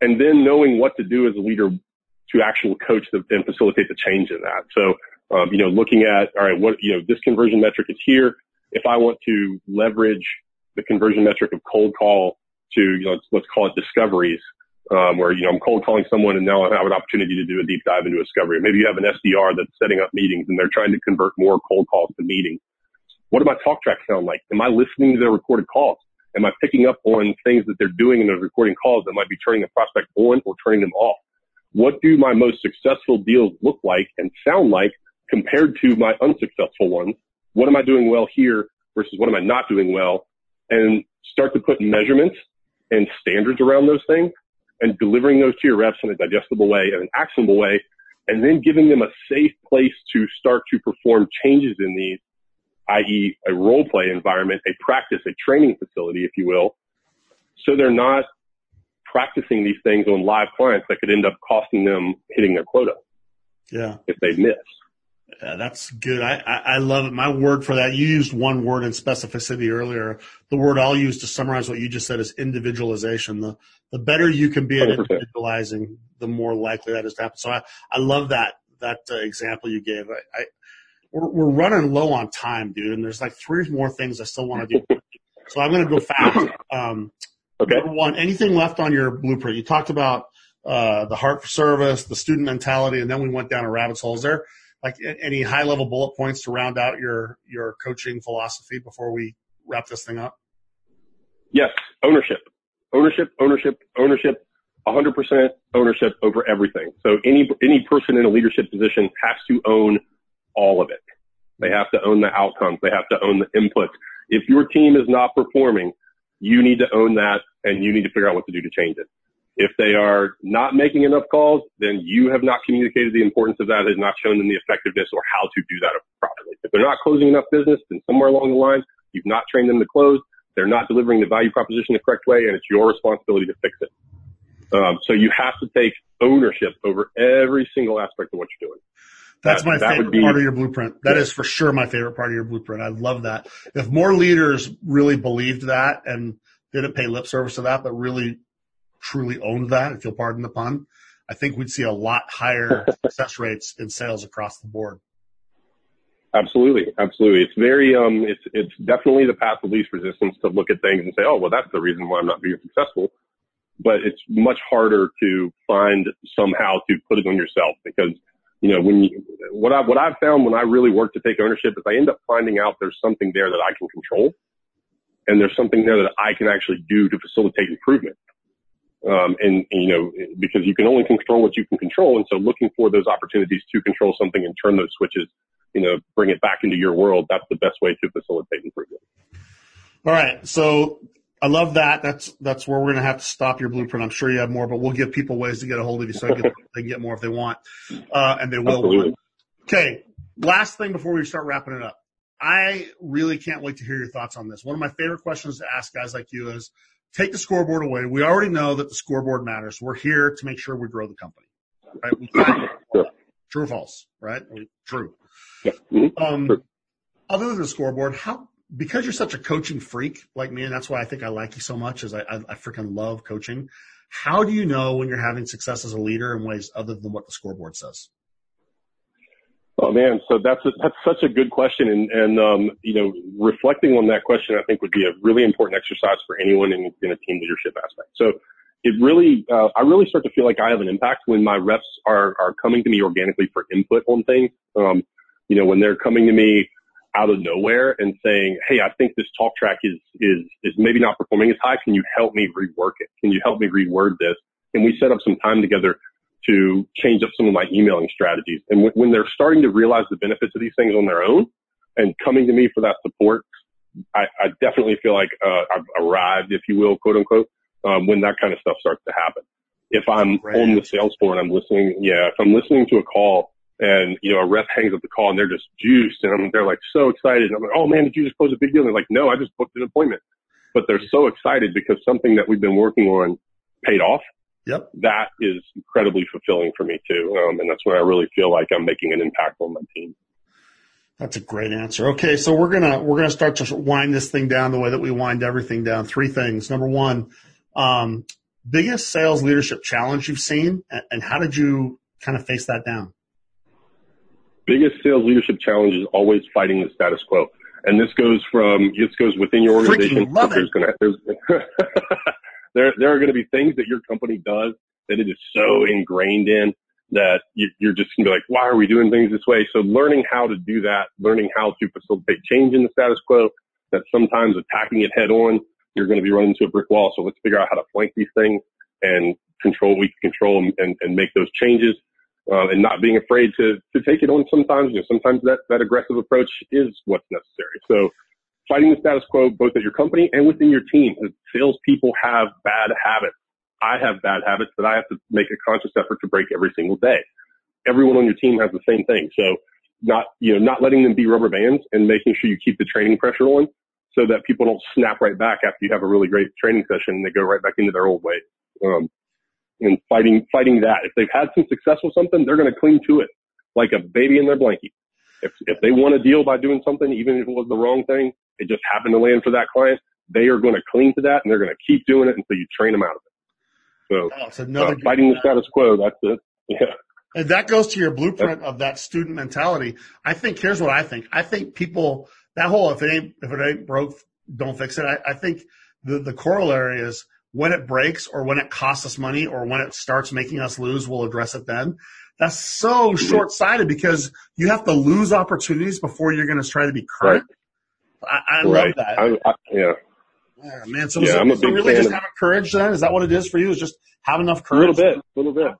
And then knowing what to do as a leader to actually coach the, and facilitate the change in that. So, um, you know, looking at, all right, what, you know, this conversion metric is here. If I want to leverage the conversion metric of cold call to, you know, let's, let's call it discoveries, um, where, you know, I'm cold calling someone and now I have an opportunity to do a deep dive into discovery. Maybe you have an SDR that's setting up meetings and they're trying to convert more cold calls to meetings. What do my talk tracks sound like? Am I listening to their recorded calls? Am I picking up on things that they're doing in those recording calls that might be turning a prospect on or turning them off? What do my most successful deals look like and sound like compared to my unsuccessful ones? What am I doing well here versus what am I not doing well? And start to put measurements and standards around those things and delivering those to your reps in a digestible way and an actionable way, and then giving them a safe place to start to perform changes in these i.e. a role play environment, a practice, a training facility, if you will. So they're not practicing these things on live clients that could end up costing them hitting their quota. Yeah. If they miss. Yeah, that's good. I, I, I, love it. My word for that, you used one word in specificity earlier. The word I'll use to summarize what you just said is individualization. The, the better you can be at 100%. individualizing, the more likely that is to happen. So I, I love that, that uh, example you gave. I, I, we're, we're running low on time, dude, and there's like three more things I still want to do. [laughs] so I'm going to go fast. Um, okay. Number one, anything left on your blueprint? You talked about uh, the heart for service, the student mentality, and then we went down a rabbit hole. Is there like any high level bullet points to round out your your coaching philosophy before we wrap this thing up? Yes, ownership, ownership, ownership, ownership. 100% ownership over everything. So any any person in a leadership position has to own all of it. They have to own the outcomes. They have to own the inputs. If your team is not performing, you need to own that and you need to figure out what to do to change it. If they are not making enough calls, then you have not communicated the importance of that, has not shown them the effectiveness or how to do that properly. If they're not closing enough business, then somewhere along the line, you've not trained them to close. They're not delivering the value proposition the correct way, and it's your responsibility to fix it. Um, so you have to take ownership over every single aspect of what you're doing. That's my that favorite be, part of your blueprint. That yeah. is for sure my favorite part of your blueprint. I love that. If more leaders really believed that and didn't pay lip service to that, but really truly owned that, if you'll pardon the pun, I think we'd see a lot higher [laughs] success rates in sales across the board. Absolutely, absolutely. It's very, um, it's it's definitely the path of least resistance to look at things and say, oh, well, that's the reason why I'm not being successful. But it's much harder to find somehow to put it on yourself because you know, when you, what I, what I've found when I really work to take ownership is I end up finding out there's something there that I can control and there's something there that I can actually do to facilitate improvement. Um, and, and, you know, because you can only control what you can control. And so looking for those opportunities to control something and turn those switches, you know, bring it back into your world, that's the best way to facilitate improvement. All right. So I love that. That's that's where we're going to have to stop your blueprint. I'm sure you have more, but we'll give people ways to get a hold of you so they can, [laughs] they can get more if they want, uh, and they will. Absolutely. Okay, last thing before we start wrapping it up. I really can't wait to hear your thoughts on this. One of my favorite questions to ask guys like you is take the scoreboard away. We already know that the scoreboard matters. We're here to make sure we grow the company. Right? Sure. True or false, right? True. Yeah. Mm-hmm. Um, True. Other than the scoreboard, how because you're such a coaching freak like me, and that's why I think I like you so much, is I, I, I freaking love coaching. How do you know when you're having success as a leader in ways other than what the scoreboard says? Oh man, so that's a, that's such a good question, and and um, you know, reflecting on that question, I think would be a really important exercise for anyone in, in a team leadership aspect. So, it really, uh, I really start to feel like I have an impact when my reps are are coming to me organically for input on things. Um, you know, when they're coming to me out of nowhere and saying, "Hey, I think this talk track is is is maybe not performing as high. Can you help me rework it? Can you help me reword this?" And we set up some time together to change up some of my emailing strategies. And w- when they're starting to realize the benefits of these things on their own and coming to me for that support, I, I definitely feel like uh, I've arrived, if you will, quote unquote, um, when that kind of stuff starts to happen. If I'm right. on the sales floor and I'm listening, yeah, if I'm listening to a call and you know a rep hangs up the call and they're just juiced and I'm, they're like so excited. And I'm like, oh man, did you just close a big deal? And they're like, no, I just booked an appointment. But they're so excited because something that we've been working on paid off Yep. That is incredibly fulfilling for me too. Um, and that's when I really feel like I'm making an impact on my team. That's a great answer. Okay. So we're going to, we're going to start to wind this thing down the way that we wind everything down. Three things. Number one, um, biggest sales leadership challenge you've seen and how did you kind of face that down? Biggest sales leadership challenge is always fighting the status quo. And this goes from, this goes within your organization. There's. Gonna, there's, [laughs] there, there are going to be things that your company does that it is so ingrained in that you, you're just going to be like, why are we doing things this way? So learning how to do that, learning how to facilitate change in the status quo, that sometimes attacking it head on, you're going to be running into a brick wall. So let's figure out how to flank these things and control what we can control and, and make those changes. Uh, and not being afraid to, to take it on sometimes, you know, sometimes that, that aggressive approach is what's necessary. So fighting the status quo both at your company and within your team. Salespeople have bad habits. I have bad habits that I have to make a conscious effort to break every single day. Everyone on your team has the same thing. So not, you know, not letting them be rubber bands and making sure you keep the training pressure on so that people don't snap right back after you have a really great training session and they go right back into their old way. Um, and fighting, fighting that. If they've had some success with something, they're going to cling to it like a baby in their blankie. If, if they want a deal by doing something, even if it was the wrong thing, it just happened to land for that client, they are going to cling to that and they're going to keep doing it until you train them out of it. So, oh, so uh, fighting the status quo, that's it. [laughs] Yeah. And that goes to your blueprint of that student mentality. I think here's what I think. I think people that whole if it ain't if it ain't broke, don't fix it. I, I think the the corollary is when it breaks or when it costs us money or when it starts making us lose, we'll address it then. That's so mm-hmm. short sighted because you have to lose opportunities before you're going to try to be current. Right. I, I right. love that. I, I, yeah. Yeah, man. So, yeah, so, I'm a so really just of, having courage then? Is that what it is for you? Is just have enough courage? A little bit, a little bit.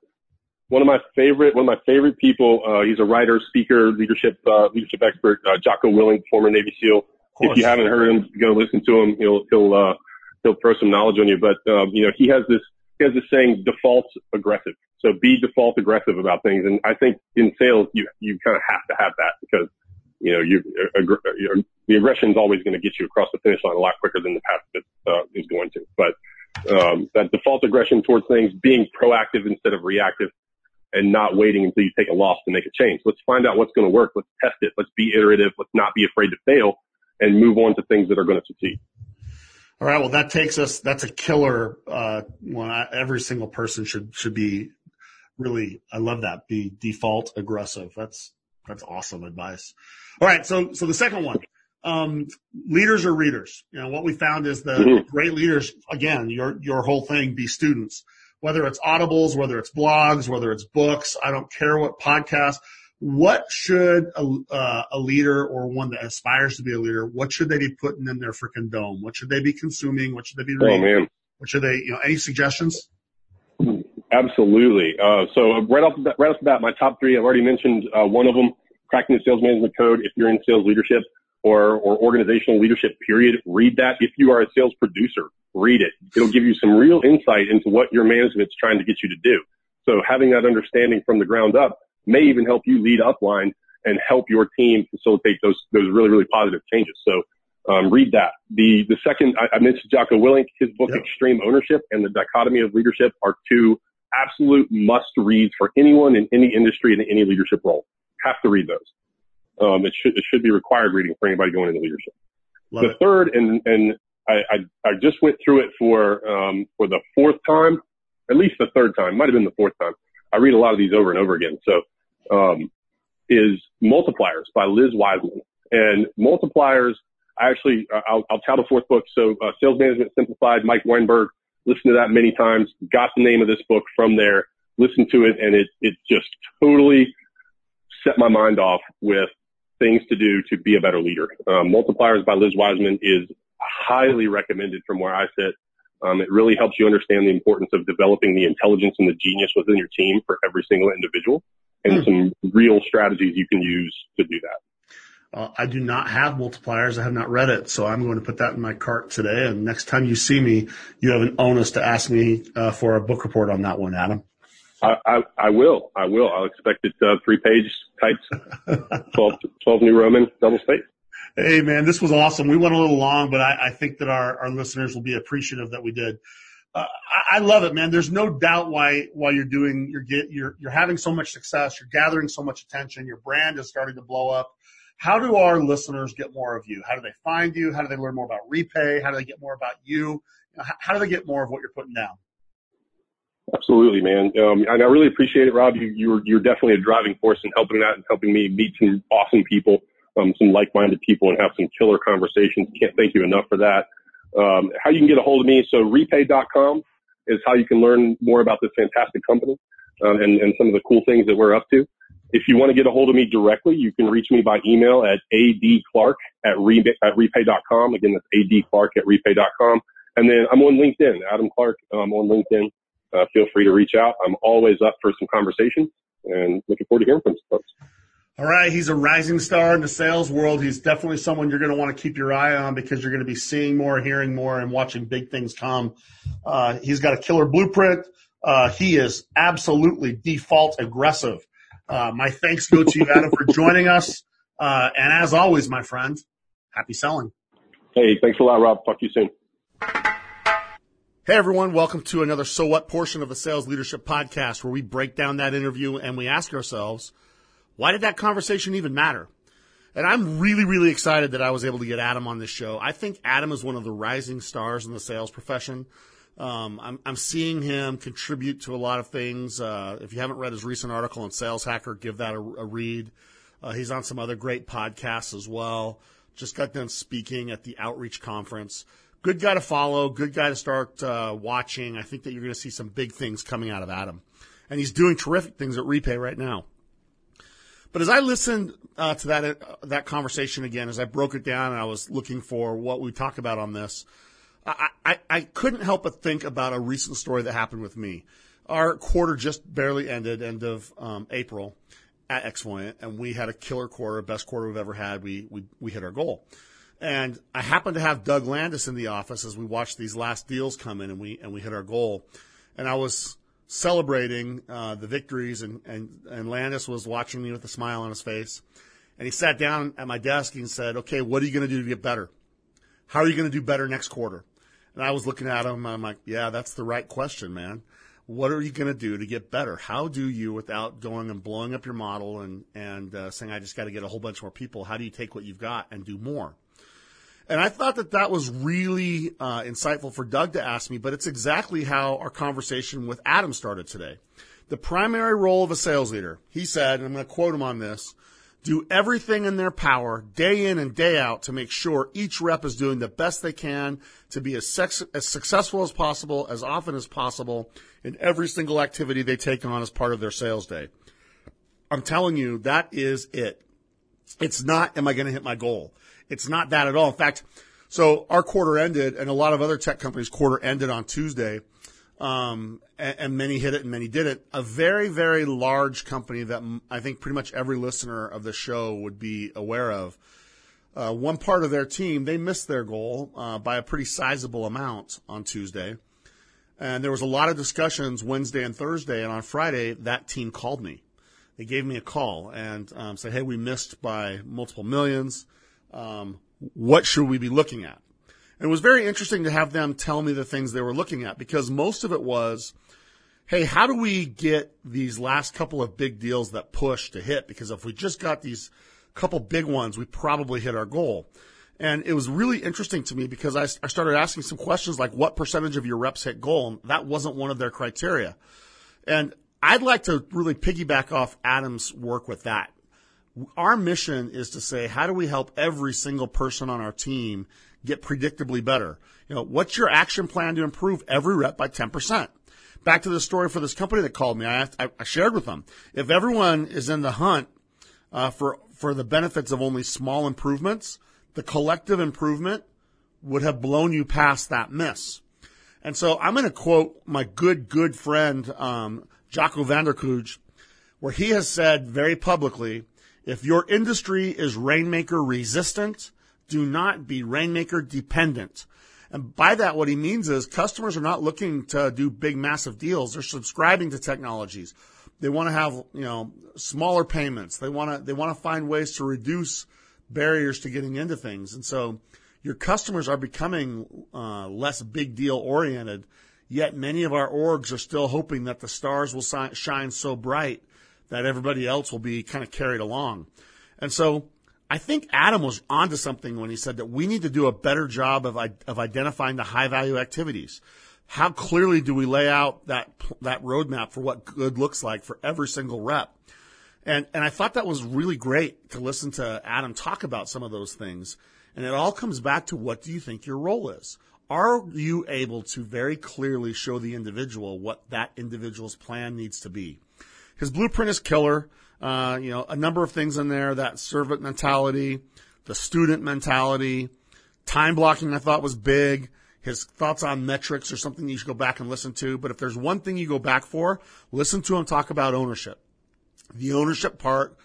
One of my favorite, one of my favorite people, uh, he's a writer, speaker, leadership, uh, leadership expert, uh, Jocko Willink, former Navy SEAL. If you haven't heard him, go listen to him. He'll, he'll, uh, he'll throw some knowledge on you. But, um, you know, he has this, he has this saying, default aggressive. So be default aggressive about things. And I think in sales, you, you kind of have to have that because, you know, you, uh, the aggression is always going to get you across the finish line a lot quicker than the passive uh, is going to. But um, that default aggression towards things, being proactive instead of reactive, and not waiting until you take a loss to make a change. Let's find out what's going to work. Let's test it. Let's be iterative. Let's not be afraid to fail, and move on to things that are going to succeed. All right. Well, that takes us. That's a killer. Uh, one. Every single person should should be really. I love that. Be default aggressive. That's that's awesome advice. All right. So so the second one um, leaders are readers. You know, what we found is the mm-hmm. great leaders, again, your, your whole thing be students, whether it's audibles, whether it's blogs, whether it's books. I don't care what podcast. What should a, uh, a leader or one that aspires to be a leader, what should they be putting in their freaking dome? What should they be consuming? What should they be oh, reading? Oh, man. What should they, you know, any suggestions? Absolutely. Uh, so right off the bat, right off the bat, my top three, I've already mentioned, uh, one of them, cracking the sales management code. If you're in sales leadership, or, or organizational leadership period, read that. If you are a sales producer, read it. It'll give you some real insight into what your management's trying to get you to do. So having that understanding from the ground up may even help you lead upline and help your team facilitate those, those really, really positive changes. So, um, read that. The, the second, I, I mentioned Jocko Willink, his book, yep. Extreme Ownership and the Dichotomy of Leadership are two absolute must reads for anyone in any industry and in any leadership role. Have to read those. Um, it should, it should be required reading for anybody going into leadership. Love the it. third, and, and I, I, I, just went through it for, um, for the fourth time, at least the third time, might have been the fourth time. I read a lot of these over and over again. So, um, is Multipliers by Liz Wiseman. And Multipliers, I actually, uh, I'll, I'll tell the fourth book. So, uh, Sales Management Simplified, Mike Weinberg, listened to that many times, got the name of this book from there, listened to it, and it, it just totally set my mind off with things to do to be a better leader. Um, Multipliers by Liz Wiseman is highly recommended from where I sit. Um, it really helps you understand the importance of developing the intelligence and the genius within your team for every single individual and mm. some real strategies you can use to do that. Uh, I do not have multipliers. I have not read it, so I'm going to put that in my cart today. And next time you see me, you have an onus to ask me uh, for a book report on that one, Adam. I, I, I will. I will. I'll expect it uh, three page types, [laughs] 12, 12 new Roman double space. Hey man, this was awesome. We went a little long, but I, I think that our, our listeners will be appreciative that we did. Uh, I, I, love it, man. There's no doubt why why you're doing you're get you're you're having so much success. You're gathering so much attention. Your brand is starting to blow up. How do our listeners get more of you? How do they find you? How do they learn more about Repay? How do they get more about you? how, do they get more of what you're putting down? Absolutely, man. Um, and I really appreciate it, Rob. You, you're, you're definitely a driving force in helping that and helping me meet some awesome people, um, some like-minded people and have some killer conversations. Can't thank you enough for that. Um, how you can get a hold of me. So repay.com is how you can learn more about this fantastic company, um, and, and some of the cool things that we're up to. If you want to get a hold of me directly, you can reach me by email at adclark at, re- at repay.com. Again, that's adclark at repay.com. And then I'm on LinkedIn, Adam Clark. I'm on LinkedIn uh, feel free to reach out. I'm always up for some conversation and looking forward to hearing from folks. All right, he's a rising star in the sales world. He's definitely someone you're going to want to keep your eye on because you're going to be seeing more, hearing more, and watching big things come. Uh, he's got a killer blueprint. Uh, he is absolutely default aggressive. Uh, my thanks go to you, Adam, for joining us. Uh, and as always, my friend, happy selling. Hey, thanks a lot, Rob. Talk to you soon. Hey everyone, welcome to another So What portion of the Sales Leadership Podcast where we break down that interview and we ask ourselves, why did that conversation even matter? And I'm really, really excited that I was able to get Adam on this show. I think Adam is one of the rising stars in the sales profession. Um, I'm, I'm, seeing him contribute to a lot of things. Uh, if you haven't read his recent article on Sales Hacker, give that a, a read. Uh, he's on some other great podcasts as well. Just got done speaking at the Outreach Conference good guy to follow, good guy to start uh, watching. I think that you're going to see some big things coming out of Adam. And he's doing terrific things at Repay right now. But as I listened uh, to that uh, that conversation again, as I broke it down and I was looking for what we talk about on this, I, I, I couldn't help but think about a recent story that happened with me. Our quarter just barely ended, end of um, April at Xvoyant, and we had a killer quarter, best quarter we've ever had. We we we hit our goal. And I happened to have Doug Landis in the office as we watched these last deals come in and we, and we hit our goal. And I was celebrating, uh, the victories and, and, and Landis was watching me with a smile on his face. And he sat down at my desk and said, okay, what are you going to do to get better? How are you going to do better next quarter? And I was looking at him I'm like, yeah, that's the right question, man. What are you going to do to get better? How do you, without going and blowing up your model and, and uh, saying, I just got to get a whole bunch more people, how do you take what you've got and do more? And I thought that that was really uh, insightful for Doug to ask me, but it's exactly how our conversation with Adam started today. The primary role of a sales leader, he said, and I'm going to quote him on this, do everything in their power day in and day out to make sure each rep is doing the best they can to be as, sex- as successful as possible, as often as possible in every single activity they take on as part of their sales day. I'm telling you, that is it. It's not, am I going to hit my goal? It's not that at all. In fact, so our quarter ended, and a lot of other tech companies' quarter ended on Tuesday, um, and, and, many hit it and many did it. A very, very large company that I think pretty much every listener of the show would be aware of. uh, one part of their team, they missed their goal uh, by a pretty sizable amount on Tuesday. And there was a lot of discussions Wednesday and Thursday. And on Friday, that team called me. They gave me a call and um, said, hey, we missed by multiple millions. Um, what should we be looking at? And it was very interesting to have them tell me the things they were looking at because most of it was, hey, how do we get these last couple of big deals that push to hit? Because if we just got these couple big ones, we probably hit our goal. And it was really interesting to me because I, I started asking some questions like what percentage of your reps hit goal? And that wasn't one of their criteria. And I'd like to really piggyback off Adam's work with that. Our mission is to say, how do we help every single person on our team get predictably better? You know, what's your action plan to improve every rep by 10%? Back to the story for this company that called me, I, I shared with them. If everyone is in the hunt uh, for for the benefits of only small improvements, the collective improvement would have blown you past that miss. And so I'm going to quote my good, good friend, um, Jocko Kloot, where he has said very publicly, if your industry is rainmaker resistant, do not be rainmaker dependent. And by that, what he means is customers are not looking to do big, massive deals. They're subscribing to technologies. They want to have, you know, smaller payments. They want to, they want to find ways to reduce barriers to getting into things. And so your customers are becoming uh, less big deal oriented. Yet many of our orgs are still hoping that the stars will shine so bright that everybody else will be kind of carried along. And so I think Adam was onto something when he said that we need to do a better job of, of identifying the high value activities how clearly do we lay out that that roadmap for what good looks like for every single rep? And and I thought that was really great to listen to Adam talk about some of those things. And it all comes back to what do you think your role is? Are you able to very clearly show the individual what that individual's plan needs to be? His blueprint is killer. Uh, you know, a number of things in there, that servant mentality, the student mentality, time blocking I thought was big his thoughts on metrics or something you should go back and listen to. But if there's one thing you go back for, listen to him talk about ownership. The ownership part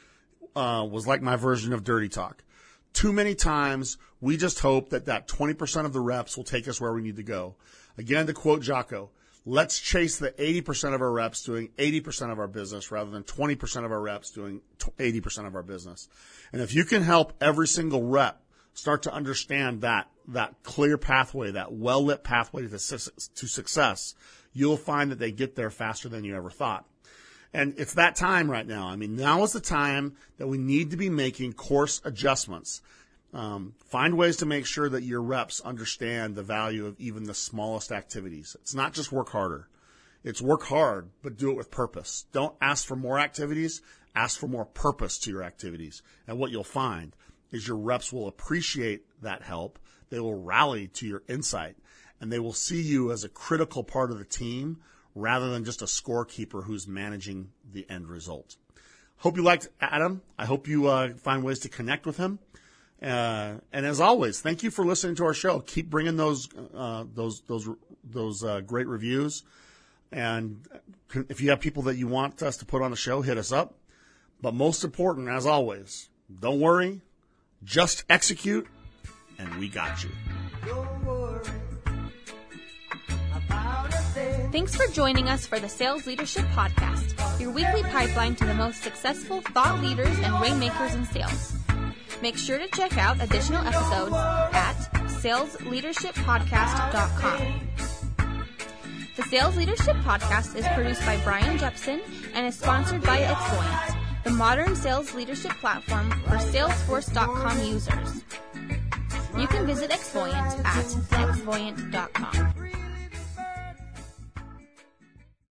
uh, was like my version of dirty talk. Too many times we just hope that that 20% of the reps will take us where we need to go. Again, to quote Jocko, let's chase the 80% of our reps doing 80% of our business rather than 20% of our reps doing 80% of our business. And if you can help every single rep start to understand that that clear pathway, that well lit pathway to, to success, you'll find that they get there faster than you ever thought. And it's that time right now. I mean, now is the time that we need to be making course adjustments. Um, find ways to make sure that your reps understand the value of even the smallest activities. It's not just work harder. It's work hard, but do it with purpose. Don't ask for more activities. Ask for more purpose to your activities. And what you'll find is your reps will appreciate that help. They will rally to your insight and they will see you as a critical part of the team rather than just a scorekeeper who's managing the end result. Hope you liked Adam. I hope you uh, find ways to connect with him. Uh, and as always, thank you for listening to our show. Keep bringing those uh, those those those uh, great reviews. And if you have people that you want us to put on the show, hit us up. But most important, as always, don't worry, just execute, and we got you. Thanks for joining us for the Sales Leadership Podcast, your weekly pipeline to the most successful thought leaders and rainmakers in sales. Make sure to check out additional episodes at salesleadershippodcast.com. The Sales Leadership Podcast is produced by Brian Jepson and is sponsored by Xvoyant the modern sales leadership platform for Salesforce.com users. You can visit Xvoyant at xvoyant.com.